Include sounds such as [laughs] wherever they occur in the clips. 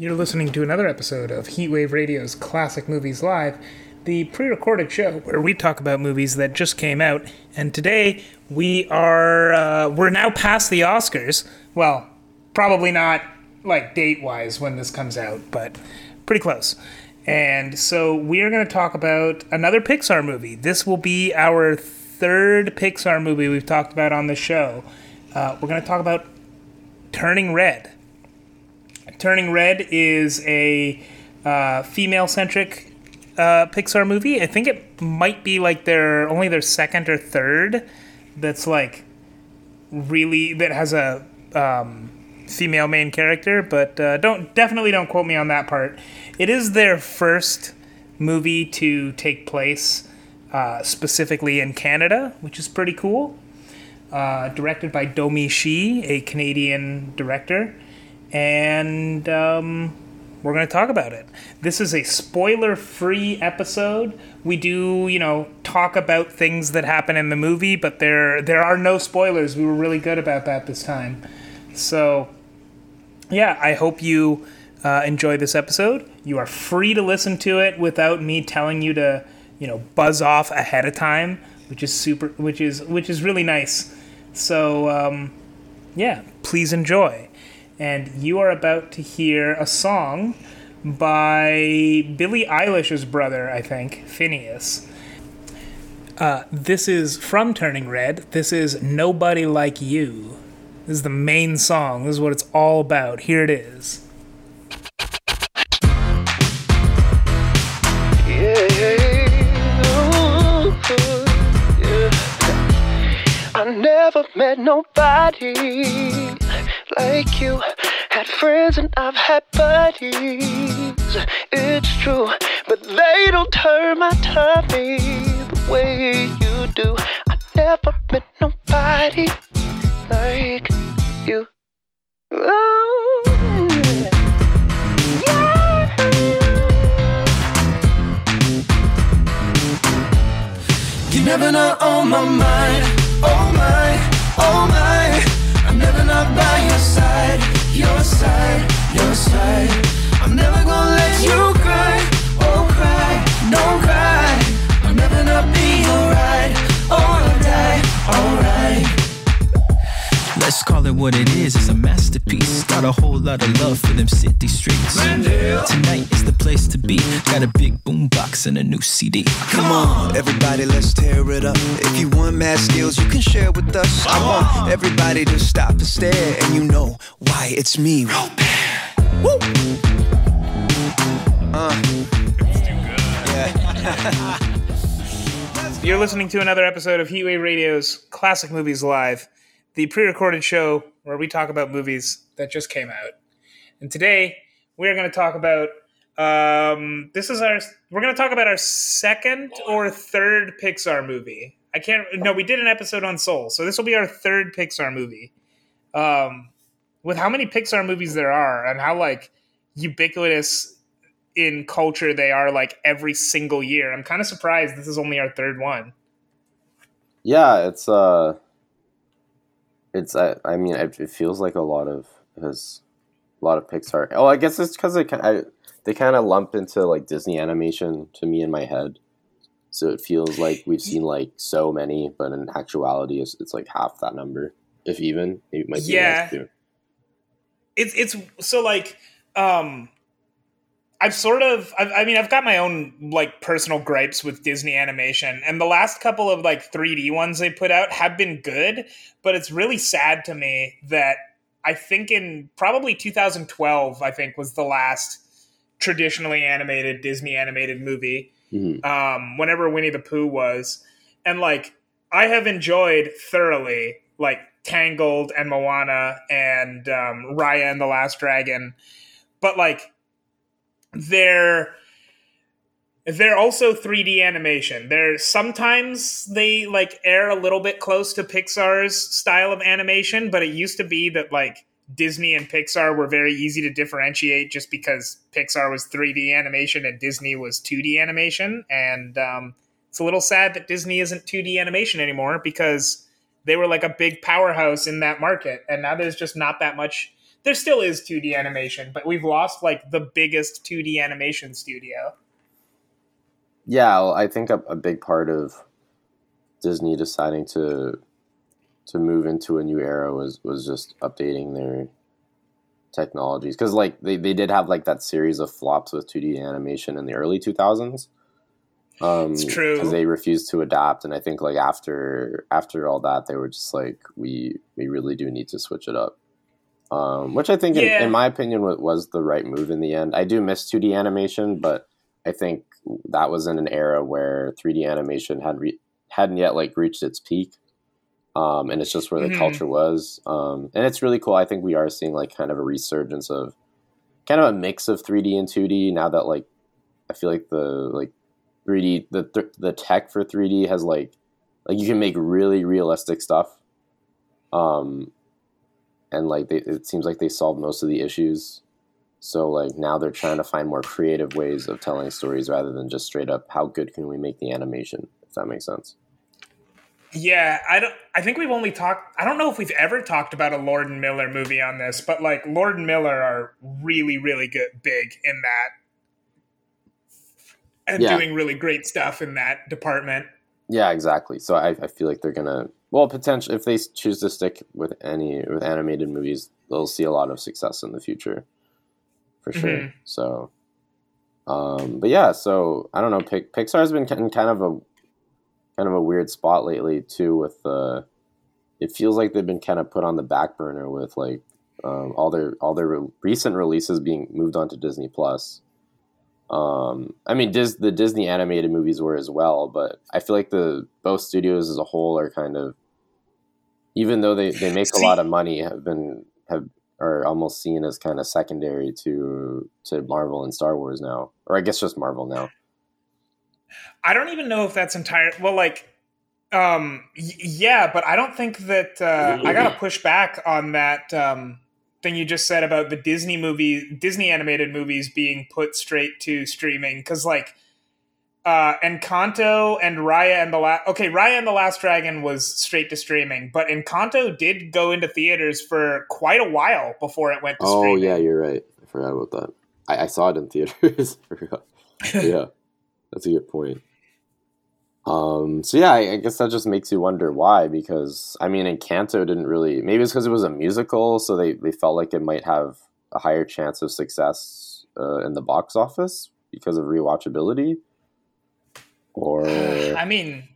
You're listening to another episode of Heatwave Radio's Classic Movies Live, the pre recorded show where we talk about movies that just came out. And today we are, uh, we're now past the Oscars. Well, probably not like date wise when this comes out, but pretty close. And so we are going to talk about another Pixar movie. This will be our third Pixar movie we've talked about on the show. Uh, we're going to talk about Turning Red. Turning Red is a uh, female centric uh, Pixar movie. I think it might be like their only their second or third that's like really that has a um, female main character, but uh, don't definitely don't quote me on that part. It is their first movie to take place uh, specifically in Canada, which is pretty cool. Uh, directed by Domee Shi, a Canadian director, and um, we're going to talk about it. This is a spoiler-free episode. We do, you know, talk about things that happen in the movie, but there there are no spoilers. We were really good about that this time. So, yeah, I hope you uh, enjoy this episode. You are free to listen to it without me telling you to, you know, buzz off ahead of time, which is super, which is which is really nice. So, um, yeah, please enjoy. And you are about to hear a song by Billie Eilish's brother, I think, Finneas. Uh, this is from Turning Red. This is Nobody Like You. This is the main song. This is what it's all about. Here it is. Yeah. I never met nobody like you. Had friends and I've had buddies. It's true, but they don't turn my tummy the way you do. I never met nobody like you. Oh, yeah. You never not on oh my mind. Oh my, oh my. Not by your side, your side, your side. I'm never gonna let you cry, Let's call it what it is, it's a masterpiece. Got a whole lot of love for them city streets. Tonight is the place to be. Got a big boombox and a new CD. Come on, everybody, let's tear it up. If you want mad skills, you can share with us. I want everybody to stop and stare, and you know why it's me, Robert. Woo! Uh. Yeah. You're listening to another episode of Heatwave Radio's Classic Movies Live, the pre recorded show where we talk about movies that just came out. And today we are going to talk about. Um, this is our. We're going to talk about our second or third Pixar movie. I can't. No, we did an episode on Soul, so this will be our third Pixar movie. Um, with how many Pixar movies there are and how like ubiquitous in culture they are like every single year. I'm kind of surprised this is only our third one. Yeah, it's uh, it's I, I mean it, it feels like a lot of his, a lot of Pixar. Oh, I guess it's because it I, they kind of lump into like Disney animation to me in my head, so it feels like we've seen like so many, but in actuality, it's, it's like half that number, if even. It might be Yeah. It's it's so like um I've sort of I've, I mean I've got my own like personal gripes with Disney animation and the last couple of like 3D ones they put out have been good, but it's really sad to me that I think in probably 2012 I think was the last traditionally animated Disney animated movie. Mhm. um, whenever Winnie the Pooh was. And like, I have enjoyed thoroughly like Tangled and Moana and um, Raya and the Last Dragon. But like, they're. They're also 3D animation. They're sometimes they like air a little bit close to Pixar's style of animation, but it used to be that like Disney and Pixar were very easy to differentiate just because Pixar was 3D animation and Disney was 2D animation. And um, it's a little sad that Disney isn't 2D animation anymore because they were like a big powerhouse in that market. And now there's just not that much. There still is 2D animation, but we've lost like the biggest 2D animation studio. Yeah, well, I think a, a big part of Disney deciding to to move into a new era was was just updating their technologies because like they, they did have like that series of flops with 2d animation in the early 2000s um It's true. because they refused to adapt and i think like after after all that they were just like we we really do need to switch it up um which i think in, Yeah. in my opinion was, was the right move in the end i do miss 2d animation but i think that was in an era where 3d animation had re- hadn't yet like reached its peak um, and it's just where the Mhm. culture was. Um, and it's really cool. I think we are seeing like kind of a resurgence of kind of a mix of 3D and 2D now that like I feel like the like 3D the th- the tech for 3D has like like you can make really realistic stuff. Um, and like they, it seems like they solved most of the issues. So like now they're trying to find more creative ways of telling stories rather than just straight up how good can we make the animation if that makes sense. Yeah, I don't. I think we've only talked. I don't know if we've ever talked about a Lord and Miller movie on this, but like Lord and Miller are really, really good, big in that, and Yeah. doing really great stuff in that department. Yeah, exactly. So I, I feel like they're gonna well potential if they choose to stick with any with animated movies, they'll see a lot of success in the future, for sure. Mhm. So, um, but yeah, so I don't know. Pixar's been in kind of a kind of a weird spot lately too. With uh, it feels like they've been kind of put on the back burner with like um, all their all their re- recent releases being moved onto Disney Plus. Um, I mean, Dis- the Disney animated movies were as well, but I feel like the both studios as a whole are kind of, even though they, they make a lot of money, have been have are almost seen as kind of secondary to to Marvel and Star Wars now, or I guess just Marvel now. I don't even know if that's entire. Well, like, um, y- yeah, but I don't think that uh, I gotta push back on that um, thing you just said about the Disney movie, Disney animated movies being put straight to streaming because, like, uh, Encanto and Raya and the last. Okay, Raya and the Last Dragon was straight to streaming, but Encanto did go into theaters for quite a while before it went to Oh streaming. yeah, you're right. I forgot about that. I, I saw it in theaters. [laughs] [laughs] Yeah, that's a good point. Um, so yeah, I, I guess that just makes you wonder why. Because I mean, Encanto didn't really. Maybe it's because it was a musical, so they they felt like it might have a higher chance of success uh, in the box office because of rewatchability. Or I mean,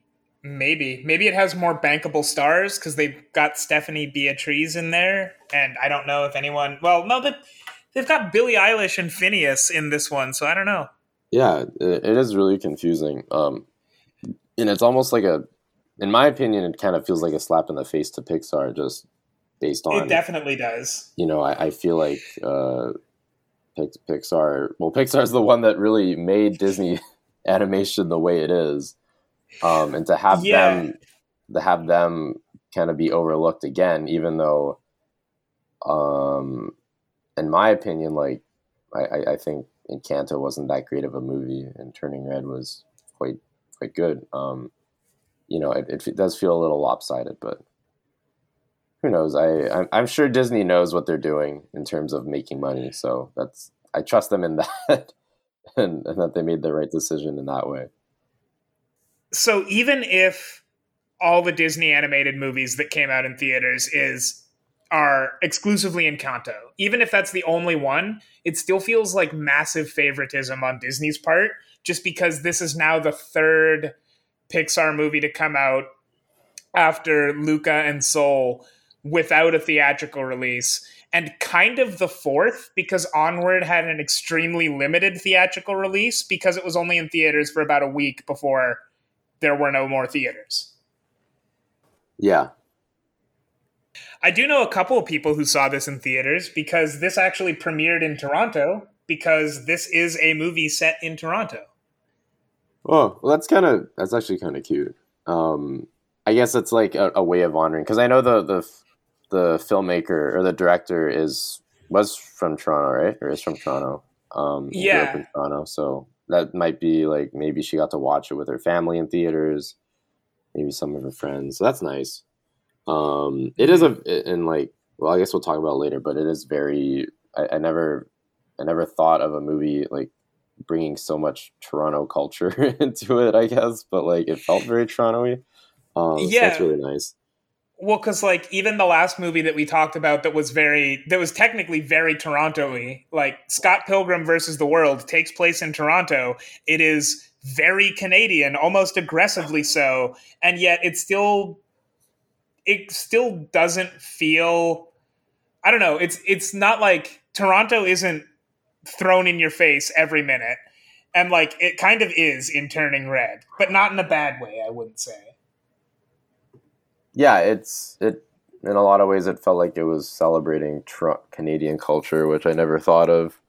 maybe. Maybe it has more bankable stars because they've got Stephanie Beatriz in there, and I don't know if anyone. Well, no, they, they've got Billie Eilish and Finneas in this one, so I don't know. yeah, it, it is really confusing. Um, and it's almost like a, in my opinion, it kind of feels like a slap in the face to Pixar, just based on It definitely does. you know, I, I feel like uh, Pix- Pixar. Well, Pixar's the one that really made Disney [laughs] animation the way it is, um, and to have Yeah. them, to have them kind of be overlooked again, even though, um, in my opinion, like I, I, I think Encanto wasn't that great of a movie, and Turning Red was quite quite good. Um, you know, it, it does feel a little lopsided, but who knows? I I'm, I'm sure Disney knows what they're doing in terms of making money. So that's I trust them in [laughs] that, [laughs] and, and that they made the right decision in that way. So even if all the Disney animated movies that came out in theaters is are exclusively Encanto, even if that's the only one, it still feels like massive favoritism on Disney's part, just because this is now the third Pixar movie to come out after Luca and Soul without a theatrical release. And kind of the fourth because Onward had an extremely limited theatrical release because it was only in theaters for about a week before there were no more theaters. Yeah, I do know a couple of people who saw this in theaters because this actually premiered in Toronto because this is a movie set in Toronto. Oh, well, that's kind of that's actually kind of cute. Um, I guess it's like a, a way of honoring because I know the the the filmmaker or the director is was from Toronto, right? Or is from Toronto. Um, grew up Yeah. in Toronto, so that might be like maybe she got to watch it with her family in theaters, maybe some of her friends. So that's nice. Um, it is a and like well, I guess we'll talk about it later, but it is very. I, I never, I never thought of a movie like bringing so much Toronto culture [laughs] into it. I guess, but like it felt very Toronto-y. Um, so Yeah. that's really nice. Well, because like even the last movie that we talked about that was very that was technically very Toronto-y, like Scott Pilgrim versus the World takes place in Toronto. It is very Canadian, almost aggressively so, and yet it still it still doesn't feel I don't know, it's it's not like Toronto isn't thrown in your face every minute. And like it kind of is in turning red, but not in a bad way, I wouldn't say. Yeah, it's it in a lot of ways. It felt like it was celebrating tr- Canadian culture, which I never thought of.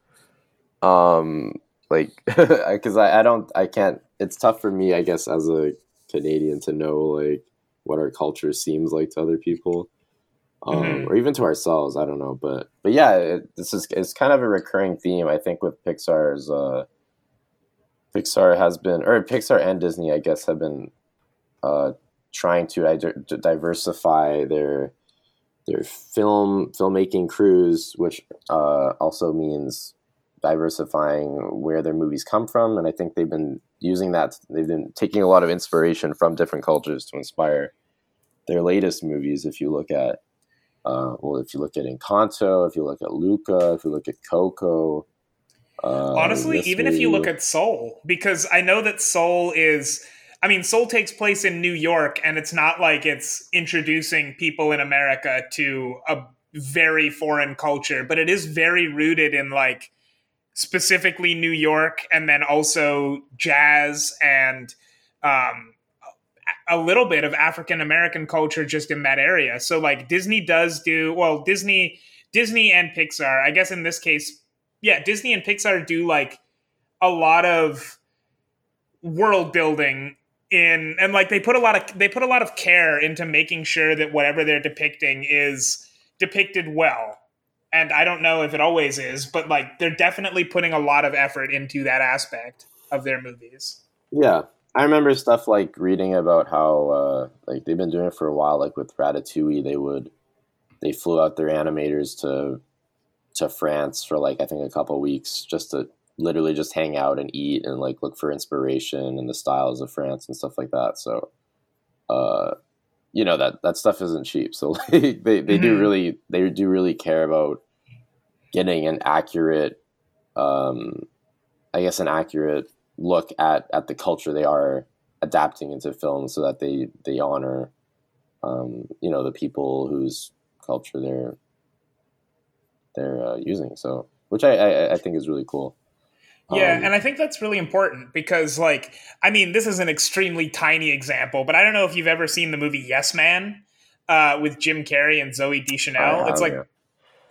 Um, like [laughs] because I, I don't I can't. It's tough for me, I guess, as a Canadian to know like what our culture seems like to other people, um, Mhm. or even to ourselves. I don't know, but but yeah, it, this is it's kind of a recurring theme. I think with Pixar's. Uh, Pixar has been, or Pixar and Disney, I guess, have been uh, trying to diversify their their film filmmaking crews, which uh, also means diversifying where their movies come from. And I think they've been using that. They've been taking a lot of inspiration from different cultures to inspire their latest movies. If you look at, uh, well, if you look at Encanto, if you look at Luca, if you look at Coco. Uh, Honestly, even if you look at Soul, because I know that Soul is, I mean, Soul takes place in New York, and it's not like it's introducing people in America to a very foreign culture, but it is very rooted in like specifically New York, and then also jazz and um, a little bit of African American culture just in that area. So like Disney does do well, Disney, Disney and Pixar, I guess in this case yeah, Disney and Pixar do like a lot of world building in and like they put a lot of they put a lot of care into making sure that whatever they're depicting is depicted well. And I don't know if it always is, but like they're definitely putting a lot of effort into that aspect of their movies. Yeah, I remember stuff like reading about how uh, like they've been doing it for a while. Like with Ratatouille, they would they flew out their animators to to France for like I think a couple weeks just to literally just hang out and eat and like look for inspiration in the styles of France and stuff like that. So, uh, you know that that stuff isn't cheap. So [laughs] like, they they do Mhm. really they do really care about getting an accurate, um, I guess an accurate look at at the culture they are adapting into film so that they they honor um, you know the people whose culture they're they're uh, using so which I, I I think is really cool Yeah, Um, and I think that's really important because, like, I mean, this is an extremely tiny example, but I don't know if you've ever seen the movie Yes Man uh, with Jim Carrey and Zooey Deschanel. I it's like, have,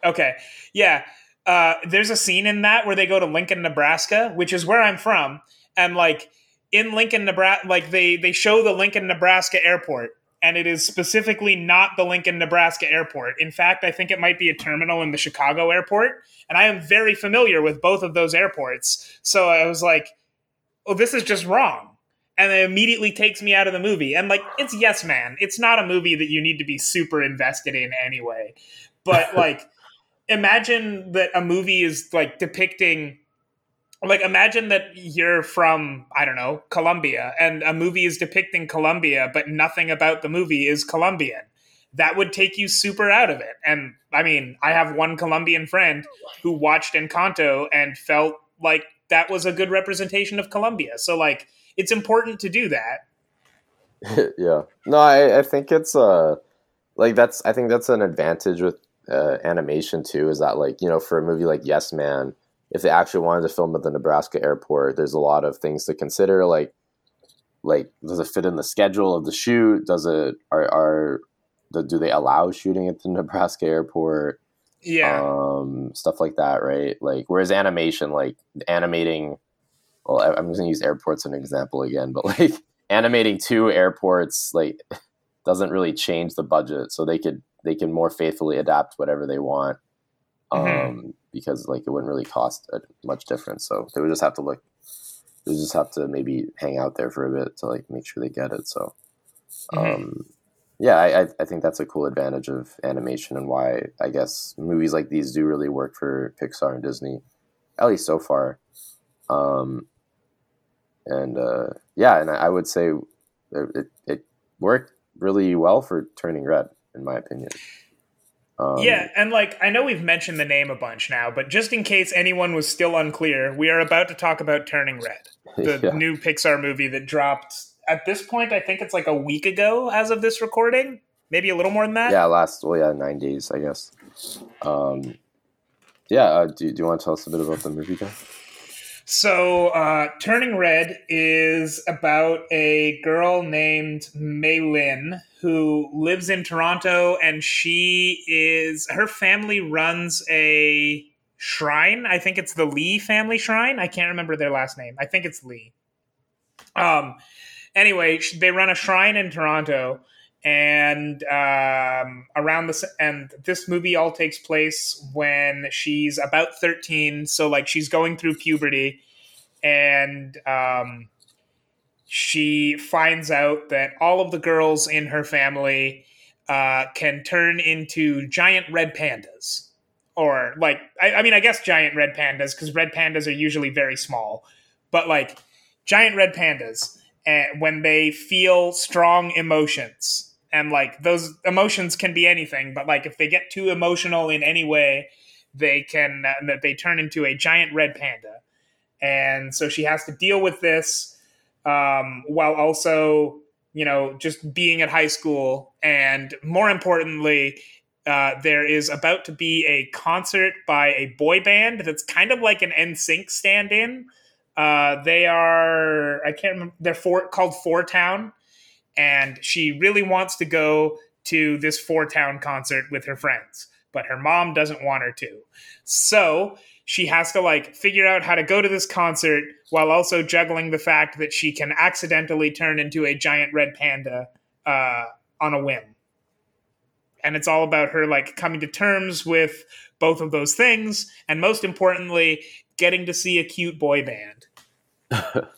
okay, yeah. Uh, there's a scene in that where they go to Lincoln, Nebraska, which is where I'm from, and like in Lincoln, Nebraska, like they they show the Lincoln, Nebraska airport, and it is specifically not the Lincoln, Nebraska airport. In fact, I think it might be a terminal in the Chicago airport, and I am very familiar with both of those airports. So I was like, "Oh, this is just wrong." And it immediately takes me out of the movie. And like, it's Yes Man. It's not a movie that you need to be super invested in anyway. But [laughs] like, imagine that a movie is like depicting like imagine that you're from i don't know colombia and a movie is depicting colombia but nothing about the movie is colombian. That would take you super out of it. And i mean i have one colombian friend who watched encanto and felt like that was a good representation of colombia. So like it's important to do that. [laughs] Yeah. No I, I think it's uh like that's i think that's an advantage with uh, animation too is that like you know for a movie like yes man if they actually wanted to film at the nebraska airport there's a lot of things to consider like like does it fit in the schedule of the shoot? Does it are are the, do they allow shooting at the [laughs] nebraska airport? Yeah. Um, stuff like that, right? Like, whereas animation, like animating, well, I'm going to use airports as an example again, but [laughs] like animating two airports, like, [laughs] doesn't really change the budget, so they could they can more faithfully adapt whatever they want, um, Mhm. because like it wouldn't really cost a, much difference. So they would just have to look, they would just have to maybe hang out there for a bit to like make sure they get it. So, Mhm. um, yeah, I, I I think that's a cool advantage of animation and why I guess movies like these do really work for Pixar and Disney, at least so far. Um, and uh, yeah, and I I would say it, it, it worked really well for Turning Red, in my opinion. Um, yeah, and like I know we've mentioned the name a bunch now, but just in case anyone was still unclear, we are about to talk about Turning Red, the [laughs] Yeah. new Pixar movie that dropped at this point. I think it's like a week ago as of this recording, maybe a little more than that. yeah, last well, yeah, nine days, I guess. Um, yeah, uh, do, do you want to tell us a bit about the movie, John? So, uh, Turning Red is about a girl named Meilin who lives in Toronto, and she is her family runs a shrine. I think it's the Lee family shrine. I can't remember their last name. I think it's Lee. Um. Anyway, they run a shrine in Toronto, and um, around this and this movie all takes place when she's about 13 so like she's going through puberty. And um, she finds out that all of the girls in her family uh, can turn into giant red pandas. Or like I, I mean i guess giant red pandas because red pandas are usually very small. But like giant red pandas and when they feel strong emotions and like those emotions can be anything but like if they get too emotional in any way they can uh, they turn into a giant red panda and so she has to deal with this um, while also you know just being at high school and more importantly uh, there is about to be a concert by a boy band that's kind of like an NSYNC stand-in. Uh, they are I can't remember. They're four, called Four Town, and she really wants to go to this Four Town concert with her friends, but her mom doesn't want her to. So she has to like figure out how to go to this concert while also juggling the fact that she can accidentally turn into a giant red panda uh, on a whim and it's all about her like coming to terms with both of those things and most importantly getting to see a cute boy band [laughs]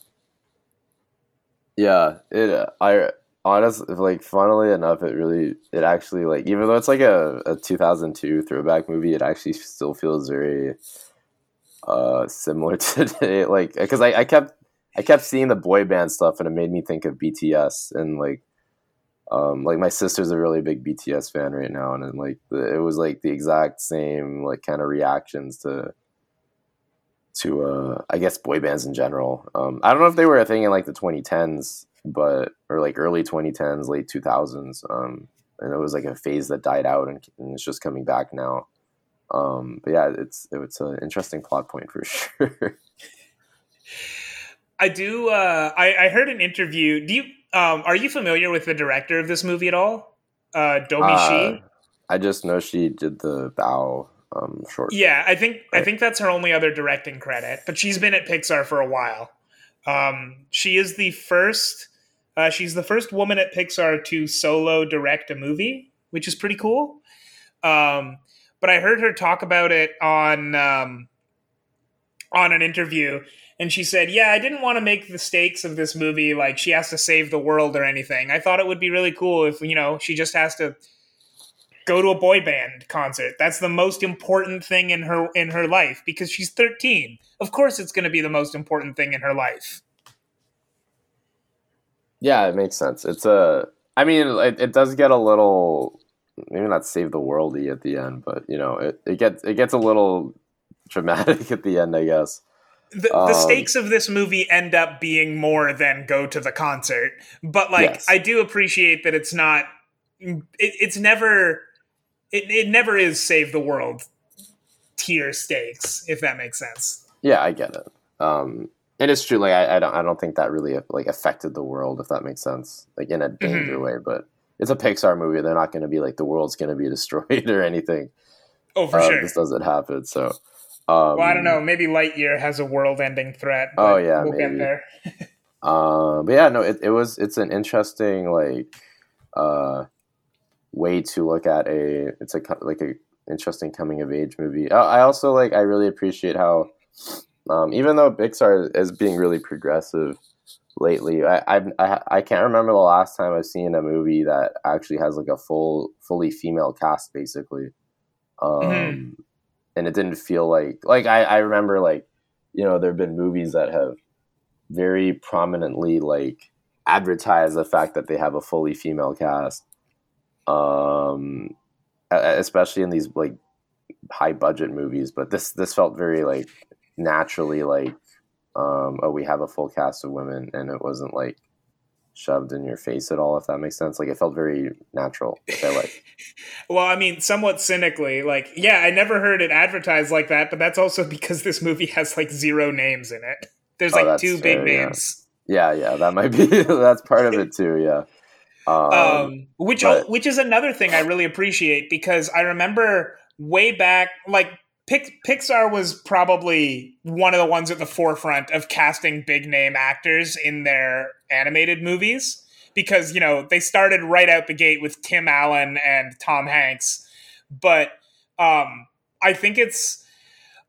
Yeah, it. uh, I honestly like. Funnily enough, it really. It actually like even though it's like a, a 2002 throwback movie, it actually still feels very uh similar to [laughs] today. Like because I, I kept I kept seeing the boy band stuff, and it made me think of BTS and like. Um, like my sister's a really big BTS fan right now, and, then like the, it was like the exact same like kind of reactions to to uh I guess boy bands in general. Um I don't know if they were a thing in like the 2010s but or like early 2010s, late 2000s. Um and it was like a phase that died out and, and it's just coming back now. Um but yeah, it's it's an interesting plot point for [laughs] sure. i do uh i, I heard an interview do you um are you familiar with the director of this movie at all uh Domee Uh, shi I just know she did the Bao um short. Yeah, I think I think that's her only other directing credit, but she's been at Pixar for a while. Um, she is the first. Uh, she's the first woman at Pixar to solo direct a movie, which is pretty cool. Um, but I heard her talk about it on um, on an interview, and she said, "Yeah, I didn't want to make the stakes of this movie like she has to save the world or anything. I thought it would be really cool if you know she just has to." go to a boy band concert. That's the most important thing in her in her life because she's 13. Of course it's going to be the most important thing in her life. Yeah, it makes sense. It's a. I mean, it, it does get a little, maybe not save the worldy at the end, but you know, it, it gets it gets a little [laughs] dramatic at the end, I guess. The, the Um, stakes of this movie end up being more than go to the concert, but like Yes. I do appreciate that it's not it, it's never it, it never is save the world tier stakes if that makes sense. Yeah, I get it. Um, and it's true. Like, I, I don't I don't think that really like affected the world, if that makes sense, like in a danger way. But it's a Pixar movie; they're not going to be like the world's going to be [laughs] destroyed or anything. Oh, for uh, sure. This doesn't happen. So, um, well, I don't know. Maybe Lightyear has a world-ending threat. Oh, yeah, we'll maybe. get there. Um, [laughs] but yeah, no, it, it was it's an interesting like uh, way to look at a it's a like a interesting coming of age movie. I, I also like I really appreciate how um, even though Pixar is being really progressive, lately. I, I I I can't remember the last time I've seen a movie that actually has like a full fully female cast basically. Um Mhm. and it didn't feel like like I I remember like you know there've been movies that have very prominently like advertised the fact that they have a fully female cast. Um especially in these like high budget movies, but this this felt very like naturally like um oh we have a full cast of women and it wasn't like shoved in your face at all if that makes sense like it felt very natural which i like [laughs] Well, I mean, somewhat cynically, like, yeah, I never heard it advertised like that, but that's also [laughs] because this movie has like zero names in it. There's Oh, like two big fair, yeah. names. yeah yeah that might be [laughs] that's part of it too yeah um, um, which but- which is another thing I really appreciate because I remember way back, like Pix- Pixar was probably one of the ones at the forefront of casting big name actors in their animated movies because you know they started right out the gate with Tim Allen and Tom Hanks, but um, I think it's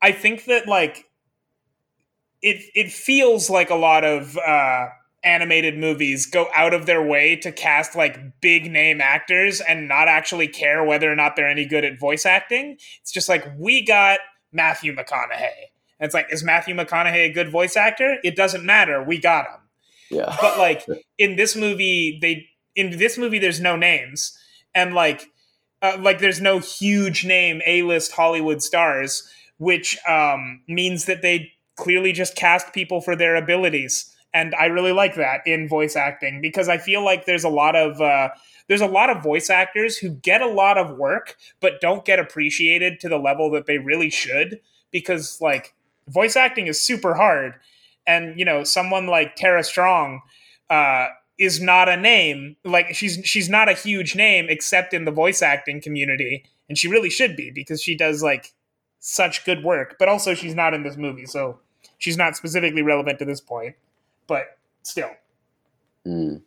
I think that like it it feels like a lot of uh, animated movies go out of their way to cast like big name actors and not actually care whether or not they're any good at voice acting. It's just like we got Matthew McConaughey. And it's like, is Matthew McConaughey a good voice actor? It doesn't matter. We got him. yeah But like [laughs] in this movie, they in this movie there's no names. And like uh, like there's no huge name A-list Hollywood stars, which um, means that they clearly just cast people for their abilities. And I really like that in voice acting because I feel like there's a lot of uh, there's a lot of voice actors who get a lot of work but don't get appreciated to the level that they really should because like voice acting is super hard and you know someone like Tara Strong uh, is not a name like she's she's not a huge name except in the voice acting community and she really should be because she does like such good work but also she's not in this movie so she's not specifically relevant to this point but still. Mm.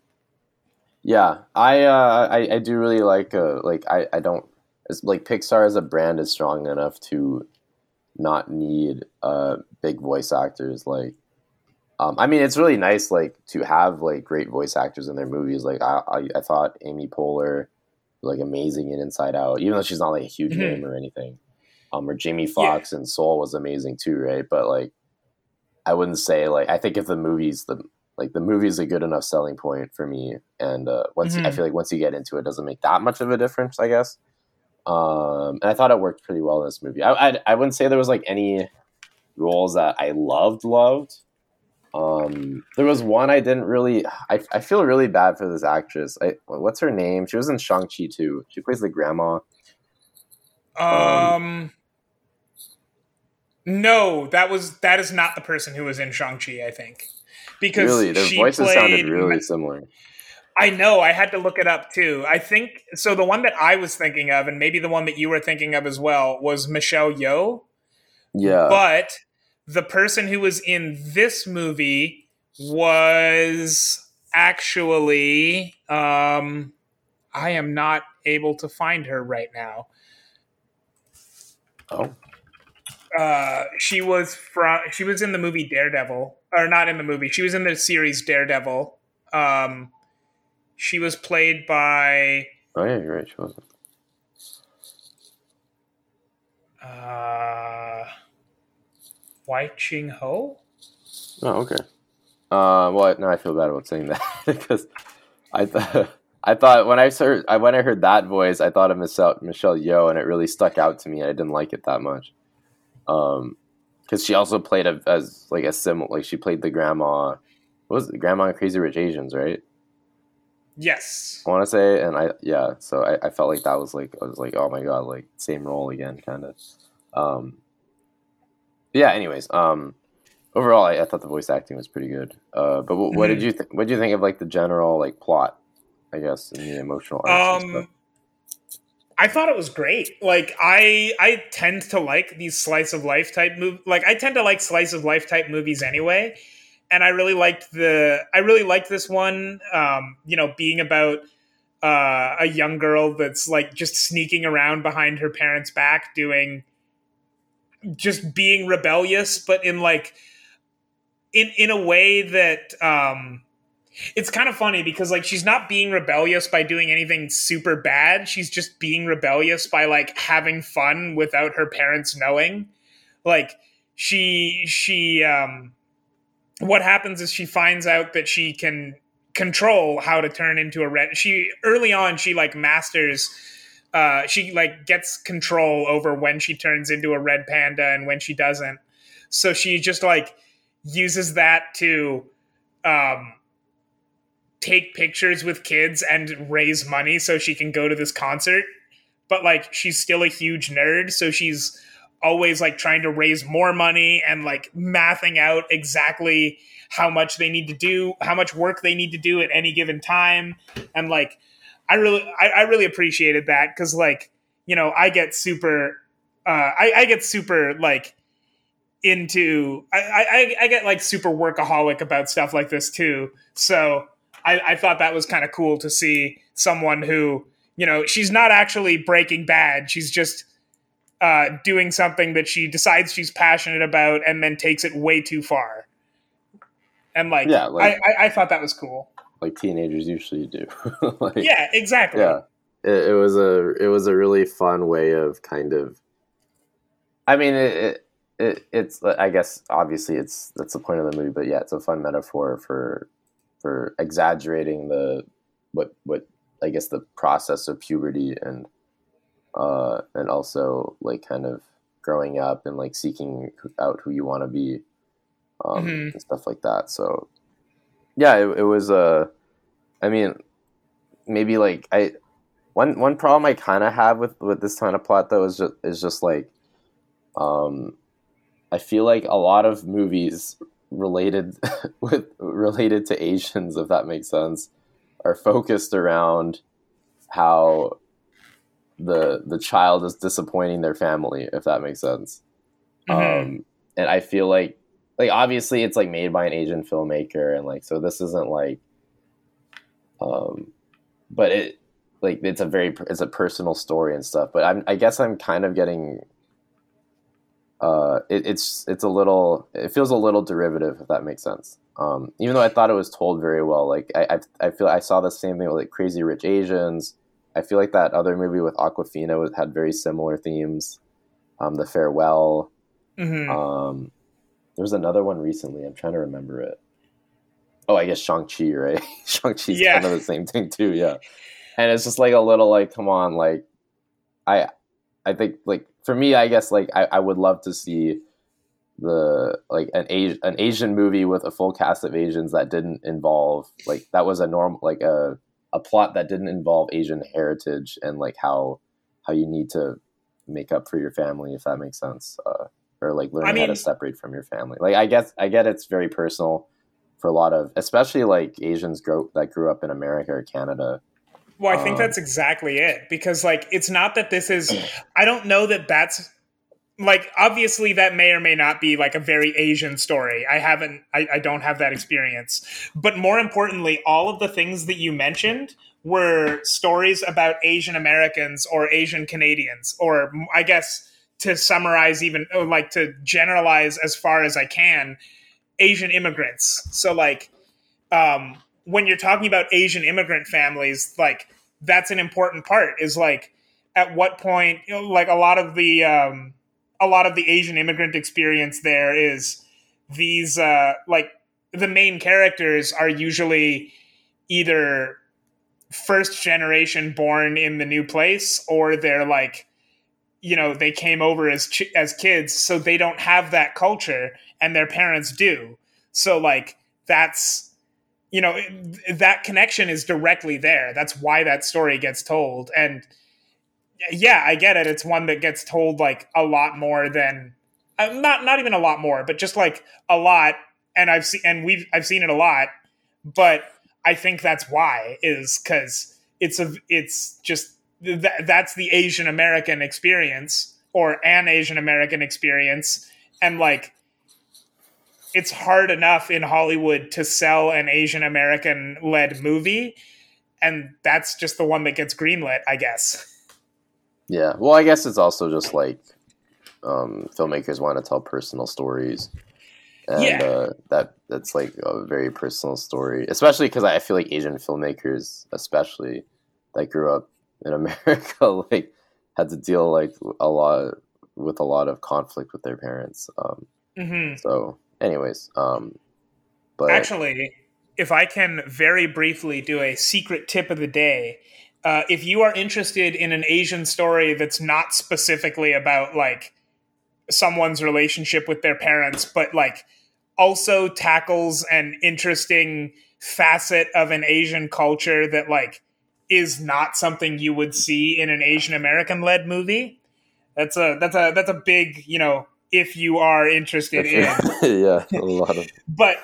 Yeah, I, uh, I I do really like uh, like I, I don't like Pixar as a brand is strong enough to not need uh big voice actors like um I mean it's really nice like to have like great voice actors in their movies. Like I I, I thought Amy Poehler was like amazing in Inside Out even though she's not like a huge Mhm. name or anything. Um or Jamie Foxx in Soul was amazing too right? But like I wouldn't say like I think if the movies the like the movie is a good enough selling point for me and uh once I Mhm. feel like once you get into it, it doesn't make that much of a difference I guess. Um and I thought it worked pretty well in this movie. I, I I wouldn't say there was like any roles that I loved loved. Um there was one I didn't really I, I feel really bad for this actress. I what's her name? She was in Shang-Chi too. She plays the grandma. Um, no that was that is not the person who was in Shang-Chi I think because really their voices played sounded really similar I know. I had to look it up too. I think so. The one that I was thinking of, and maybe the one that you were thinking of as well, was Michelle Yeoh. yeah But the person who was in this movie was actually. Um, I am not able to find her right now. oh Uh, she was from. She was in the movie Daredevil, or not in the movie. She was in the series Daredevil. Um, she was played by. oh yeah you're right she wasn't Uh, Wai Ching Ho? Oh, okay. Uh, well, now I feel bad about saying that [laughs] because I thought [laughs] I thought when I heard I when I heard that voice, I thought of Michelle Michelle Yeoh, and it really stuck out to me. I didn't like it that much. Um, because she also played a, as like a similar like she played the grandma. What was it? Grandma Crazy Rich Asians, right? Yes. I want to say, and I yeah. So I, I felt like that was like I was like, oh my god, like same role again, kind of. Um, yeah. Anyways, um, overall, I, I thought the voice acting was pretty good. Uh, but what, what did you think? What did you think of like the general like plot? I guess and the emotional Um. I thought it was great. Like I, I tend to like these slice of life type move. Like I tend to like slice of life type movies anyway, and I really liked the. I really liked this one. Um, you know, being about uh, a young girl that's like just sneaking around behind her parents' back, doing just being rebellious, but in like in in a way that um it's kind of funny because like she's not being rebellious by doing anything super bad. She's just being rebellious by like having fun without her parents knowing. Like she she um what happens is she finds out that she can control how to turn into a red she early on she like masters uh she like gets control over when she turns into a red panda and when she doesn't. So she just like uses that to um take pictures with kids and raise money so she can go to this concert. But like she's still a huge nerd so she's always like trying to raise more money and like mathing out exactly how much they need to do how much work they need to do at any given time. And like i really i, I really appreciated that because like you know i get super uh I, I get super like into I, I i get like super workaholic about stuff like this too. So I, I thought that was kind of cool to see someone who, you know, she's not actually breaking bad. She's just uh, doing something that she decides she's passionate about and then takes it way too far. And like, Yeah, like- I, I, I thought that was cool. like teenagers usually do. [laughs] like, Yeah, exactly. yeah it, it was a it was a really fun way of kind of i mean it, it, it it's i guess obviously it's that's the point of the movie but yeah it's a fun metaphor for for exaggerating the what what i guess the process of puberty and uh and also like kind of growing up and like seeking out who you want to be um Mhm. and stuff like that so yeah it, it was uh i mean maybe like i one one problem I kind of have with with this kind of plot though is just is just like, um, I feel like a lot of movies related [laughs] with related to Asians, if that makes sense, are focused around how the the child is disappointing their family, if that makes sense. Mhm. Um, and I feel like like obviously it's like made by an Asian filmmaker, and like so this isn't like, um, but it like it's a very it's a personal story and stuff but i'm i guess i'm kind of getting uh it, it's it's a little it feels a little derivative if that makes sense. Um even though i thought it was told very well like i i, I feel i saw the same thing with like crazy rich asians. I feel like that other movie with Awkwafina was- had very similar themes. Um the farewell. Mhm. um there's another one recently. I'm trying to remember it. Oh i guess shang-chi right? [laughs] Shang-chi's Yeah. kind of the same thing too yeah. And it's just like a little like come on like i i think like for me i guess like i, I would love to see the like an Asian an Asian movie with a full cast of Asians that didn't involve like that was a normal like a a plot that didn't involve Asian heritage and like how how you need to make up for your family if that makes sense uh, or like learning how mean- to separate from your family. Like I guess I get it's very personal for a lot of especially like Asians grow that grew up in America or Canada Well, I think Um, that's exactly it because like it's not that this is [clears throat] I don't know that that's like obviously that may or may not be like a very Asian story. I haven't I, I don't have that experience. But more importantly, all of the things that you mentioned were stories about Asian Americans or Asian Canadians or I guess to summarize even like to generalize as far as I can, Asian immigrants. So like um, when you're talking about Asian immigrant families, like that's an important part. Is like at what point, you know, like a lot of the um, a lot of the Asian immigrant experience there is these uh, like the main characters are usually either first generation born in the new place or they're like you know they came over as ch- as kids so they don't have that culture and their parents do so like that's you know that connection is directly there. That's why that story gets told. And yeah i get it. It's one that gets told like a lot more than uh, not not even a lot more but just like a lot. And i've seen and we've i've seen it a lot. But i think that's why is because it's a it's just th- that's the asian american experience or an asian american experience. And like it's hard enough in hollywood to sell an asian american led movie and that's just the one that gets greenlit i guess Yeah. Well, I guess it's also just like um, filmmakers want to tell personal stories, and Yeah. uh, that that's like a very personal story, especially because I feel like Asian filmmakers, especially that grew up in [laughs] America, like had to deal like a lot with a lot of conflict with their parents. Um, hmm so, anyways, um, but Actually, if I can very briefly do a secret tip of the day, uh, if you are interested in an Asian story that's not specifically about like someone's relationship with their parents, but like also tackles an interesting facet of an Asian culture that like is not something you would see in an Asian American led movie. That's a that's a that's a big, you know, if you are interested in. [laughs] Yeah, a lot of but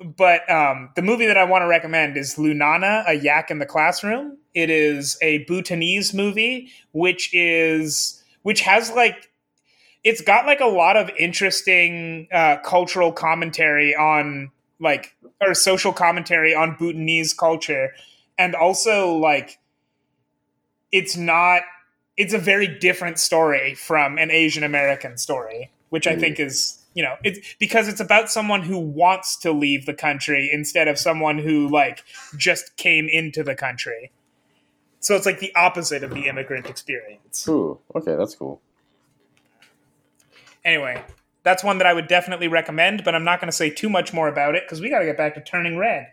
but um, the movie that I want to recommend is Lunana, a yak in the classroom. It is a Bhutanese movie, which is which has like it's got like a lot of interesting uh, cultural commentary on like or social commentary on Bhutanese culture, and also like it's not it's a very different story from an Asian American story, which I think is you know it's because it's about someone who wants to leave the country instead of someone who like just came into the country. So it's like the opposite of the immigrant experience. Ooh, okay, that's cool. Anyway, that's one that I would definitely recommend, but I'm not going to say too much more about it because we got to get back to Turning Red.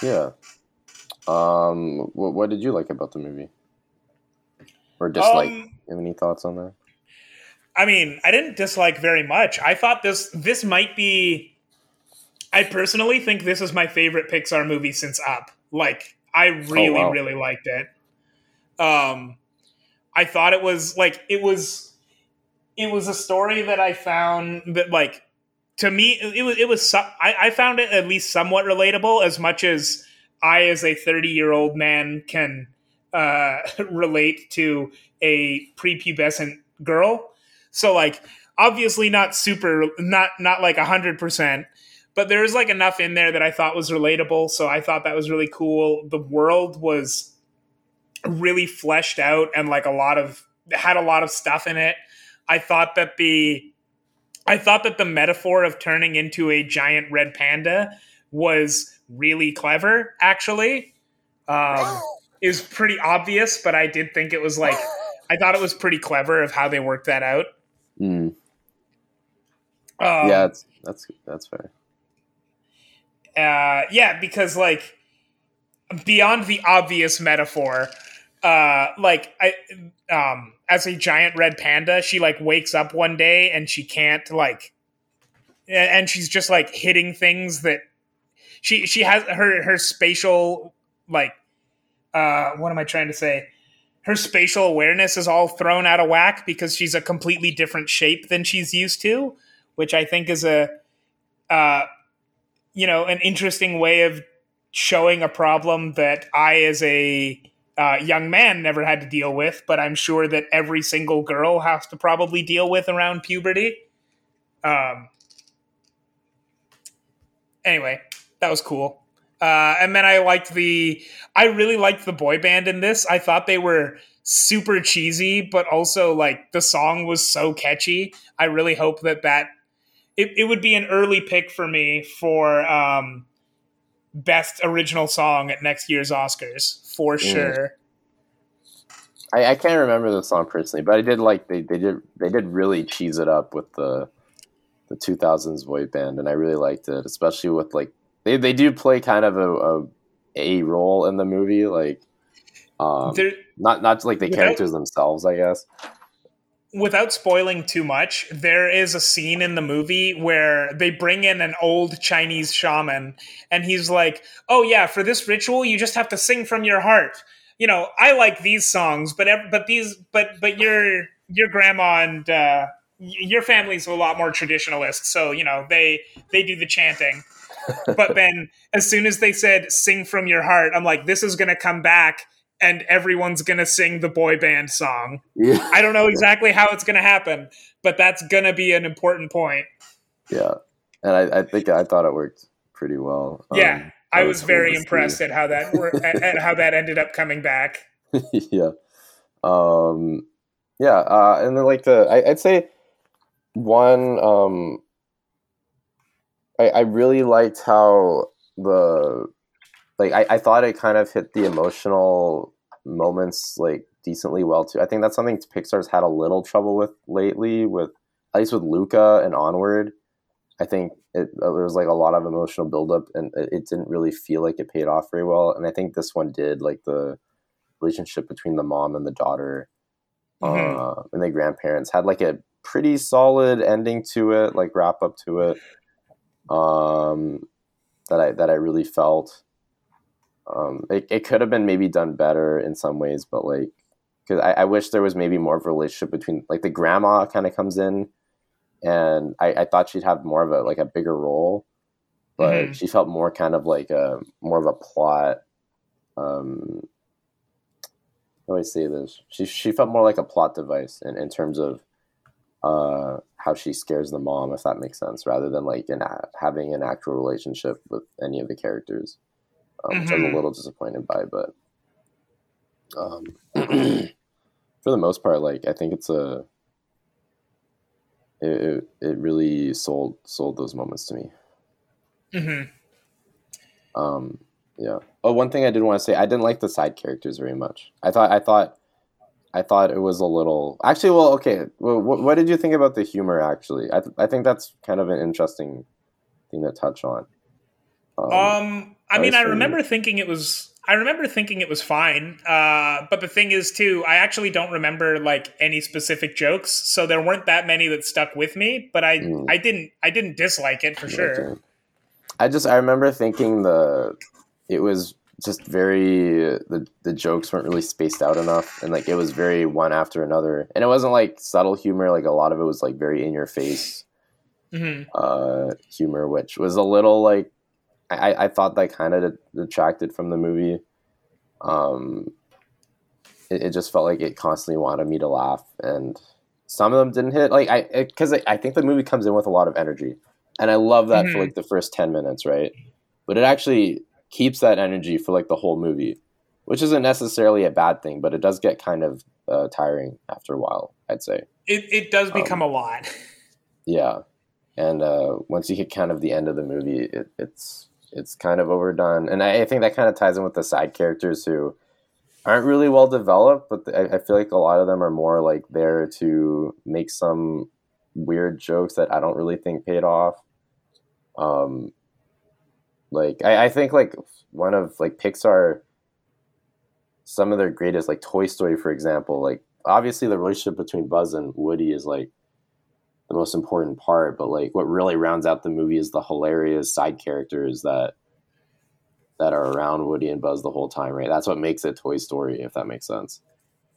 Yeah. Um, what what did you like about the movie? Or dislike? Um, you have any thoughts on that? I mean, I didn't dislike very much. I thought this this might be. I personally think this is my favorite Pixar movie since Up. Like, I really, wow. really liked it. Um, I thought it was like it was. It was a story that I found that like to me it was it was so, I, I found it at least somewhat relatable as much as I as a 30 year old man can uh, [laughs] relate to a prepubescent girl. So like obviously not super not not like a hundred percent, but there's like enough in there that I thought was relatable. So I thought that was really cool. The world was really fleshed out and like a lot of had a lot of stuff in it. I thought that the I thought that the metaphor of turning into a giant red panda was really clever, actually. Um, is pretty obvious, but I did think it was like I thought it was pretty clever of how they worked that out. Mm. Um, yeah, it's, that's that's fair. uh, yeah, because like beyond the obvious metaphor, uh, like I, um, as a giant red panda, she like wakes up one day and she can't like, and she's just like hitting things that she she has her her spatial like, uh, what am I trying to say? Her spatial awareness is all thrown out of whack because she's a completely different shape than she's used to, which I think is a, uh, you know, an interesting way of showing a problem that I, as a uh, young man, never had to deal with, but I'm sure that every single girl has to probably deal with around puberty. Um, anyway, that was cool. Uh, and then I liked the, I really liked the boy band in this. I thought they were super cheesy, but also like the song was so catchy. I really hope that that it, it would be an early pick for me for um, best original song at next year's Oscars for sure. I, I can't remember the song personally, but I did like they, they did they did really cheese it up with the the 2000s boy band, and I really liked it, especially with like they, they do play kind of a, a a role in the movie, like um, not not like the Without- characters themselves, I guess. without spoiling too much, there is a scene in the movie where they bring in an old Chinese shaman, and he's like, "Oh yeah, for this ritual, you just have to sing from your heart." You know, I like these songs, but but these but but your your grandma and uh, your family's a lot more traditionalist, so you know they they do the chanting. But then as soon as they said "sing from your heart," I'm like, "This is gonna come back." And everyone's gonna sing the boy band song. Yeah, I don't know exactly how it's going to happen, but that's going to be an important point. yeah, and I, I think I thought it worked pretty well. yeah, Um, I was cool very impressed at how that wor- at, at how that ended up coming back. [laughs] yeah. Um, yeah, uh, and then like the I, I'd say one um I, I really liked how the like I, I thought it kind of hit the emotional moments like decently well too. I think that's something Pixar's had a little trouble with lately with at least with Luca and onward. I think it, uh, there was like a lot of emotional buildup and it, it didn't really feel like it paid off very well. And I think this one did like the relationship between the mom and the daughter Mhm. uh, and the grandparents had like a pretty solid ending to it, like wrap up to it. Um, that I that I really felt. Um, it, it could have been maybe done better in some ways, but like, because I, I wish there was maybe more of a relationship between like the grandma kind of comes in, and I, I thought she'd have more of a like a bigger role, but Mhm. she felt more kind of like a more of a plot. Um, how do I say this? She she felt more like a plot device in, in terms of uh, how she scares the mom, if that makes sense, rather than like an having an actual relationship with any of the characters, um, which I was Mhm. a little disappointed by. But um, [clears throat] for the most part, like I think it's a it, it, it really sold sold those moments to me. hmm Um, yeah. Oh, one thing I did want to say, I didn't like the side characters very much. I thought, I thought, I thought it was a little. Actually, well, okay. Well, what, what did you think about the humor? Actually, I, th- I think that's kind of an interesting thing to touch on. Um, Um, I mean, I for you. remember thinking it was. I remember thinking it was fine. Uh, but the thing is, too, I actually don't remember like any specific jokes, so there weren't that many that stuck with me. But I, Mm. I didn't, I didn't dislike it for sure. I just I remember thinking the it was just very the the jokes weren't really spaced out enough, and like it was very one after another, and it wasn't like subtle humor. Like a lot of it was like very in your face. hmm uh, humor, which was a little like I, I thought that kind of detracted from the movie. Um, it, it just felt like it constantly wanted me to laugh, and some of them didn't hit. Like I, because I, I think the movie comes in with a lot of energy, and I love that for Mhm. like the first ten minutes, right? But it actually keeps that energy for like the whole movie, which isn't necessarily a bad thing, but it does get kind of uh, tiring after a while. I'd say. It, it does become Um, a lot. [laughs] Yeah, and uh, once you hit kind of the end of the movie, it, it's it's kind of overdone, and I, I think that kind of ties in with the side characters who aren't really well developed, but I, I feel like a lot of them are more like there to make some weird jokes that I don't really think paid off. Um, like I, I think like one of like Pixar, some of their greatest like Toy Story, for example, like obviously the relationship between Buzz and Woody is like the most important part, but like what really rounds out the movie is the hilarious side characters that that are around Woody and Buzz the whole time, right? That's what makes it Toy Story, if that makes sense.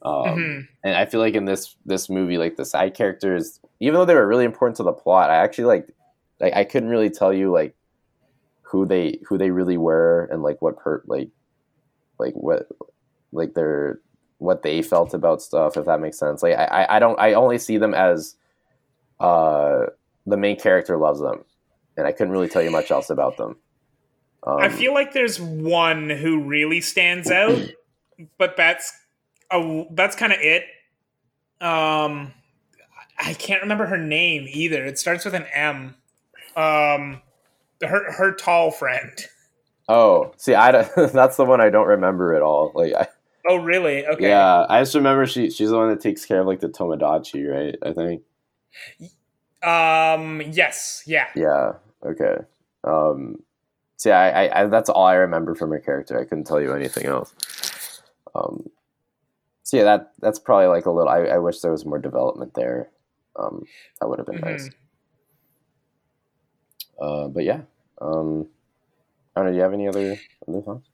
Um, Mhm. And I feel like in this this movie, like the side characters, even though they were really important to the plot, I actually like like I couldn't really tell you like who they who they really were and like what per like like what like their what they felt about stuff, if that makes sense. Like I I- don't I only see them as uh the main character loves them, and I couldn't really tell you much else about them. Um, I feel like there's one who really stands out, but that's a, that's kind of it. Um, I can't remember her name either. It starts with an M. Um, her her tall friend. Oh, see, I don't- [laughs] that's the one I don't remember at all. Like, I, Oh, really? Okay. yeah, I just remember she she's the one that takes care of like the Tamagotchi, right? I think. Um. Yes. Yeah. Yeah. Okay. Um. See, I, I, I that's all I remember from her character. I couldn't tell you anything else. Um. So yeah, that that's probably like a little. I, I wish there was more development there. Um, that would have been nice. Uh, but yeah. Um, I don't know. Do you have any other other thoughts?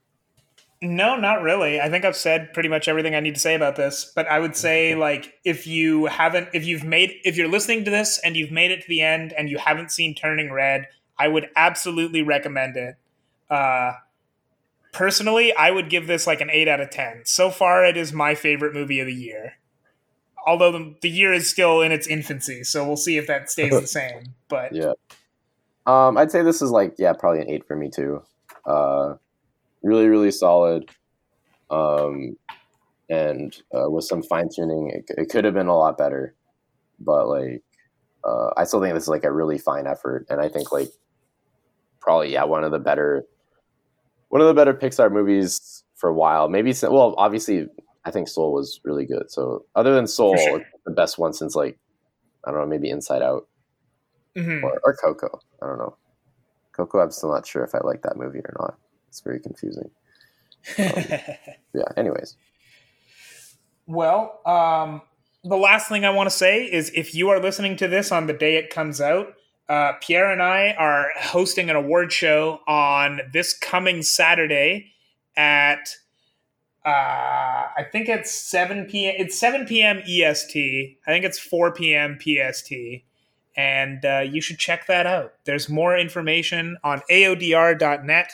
No, not really. I think I've said pretty much everything I need to say about this. But I would say, like, if you haven't, if you've made, if you're listening to this and you've made it to the end and you haven't seen Turning Red, I would absolutely recommend it. Uh, personally, I would give this like an eight out of ten. So far, it is my favorite movie of the year. Although the, the year is still in its infancy, so we'll see if that stays [laughs] the same. But Yeah. Um, I'd say this is like yeah, probably an eight for me too. Uh, really, really solid. Um, and uh, with some fine tuning, it, it could have been a lot better. But like, uh, I still think this is like a really fine effort, and I think like probably yeah one of the better one of the better Pixar movies for a while. Maybe well, obviously, I think Soul was really good. So other than Soul, sure. it's the best one since like I don't know, maybe Inside Out Mhm. or, or Coco. I don't know. Coco, I'm still not sure if I like that movie or not. It's very confusing. [laughs] Yeah. Anyways, Well, um, the last thing I want to say is if you are listening to this on the day it comes out, uh, Pierre and I are hosting an award show on this coming Saturday at uh, I think it's seven p.m. It's seven p.m. EST. I think it's four p.m. PST, and uh, you should check that out. There's more information on aodr.net.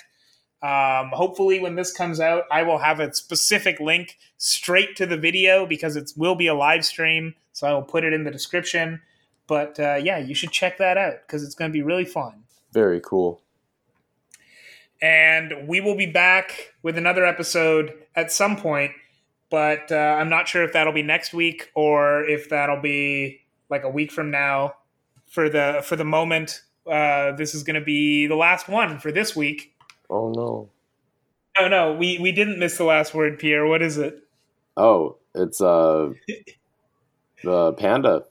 Um, hopefully, when this comes out, I will have a specific link straight to the video because it will be a live stream. So I will put it in the description. But uh, yeah, you should check that out because it's going to be really fun. very cool. And we will be back with another episode at some point. But uh, I'm not sure if that'll be next week or if that'll be like a week from now. For the for the moment, uh, this is going to be the last one for this week. Oh no. Oh no, we we didn't miss the last word, Pierre. What is it? Oh, it's uh [laughs] the panda.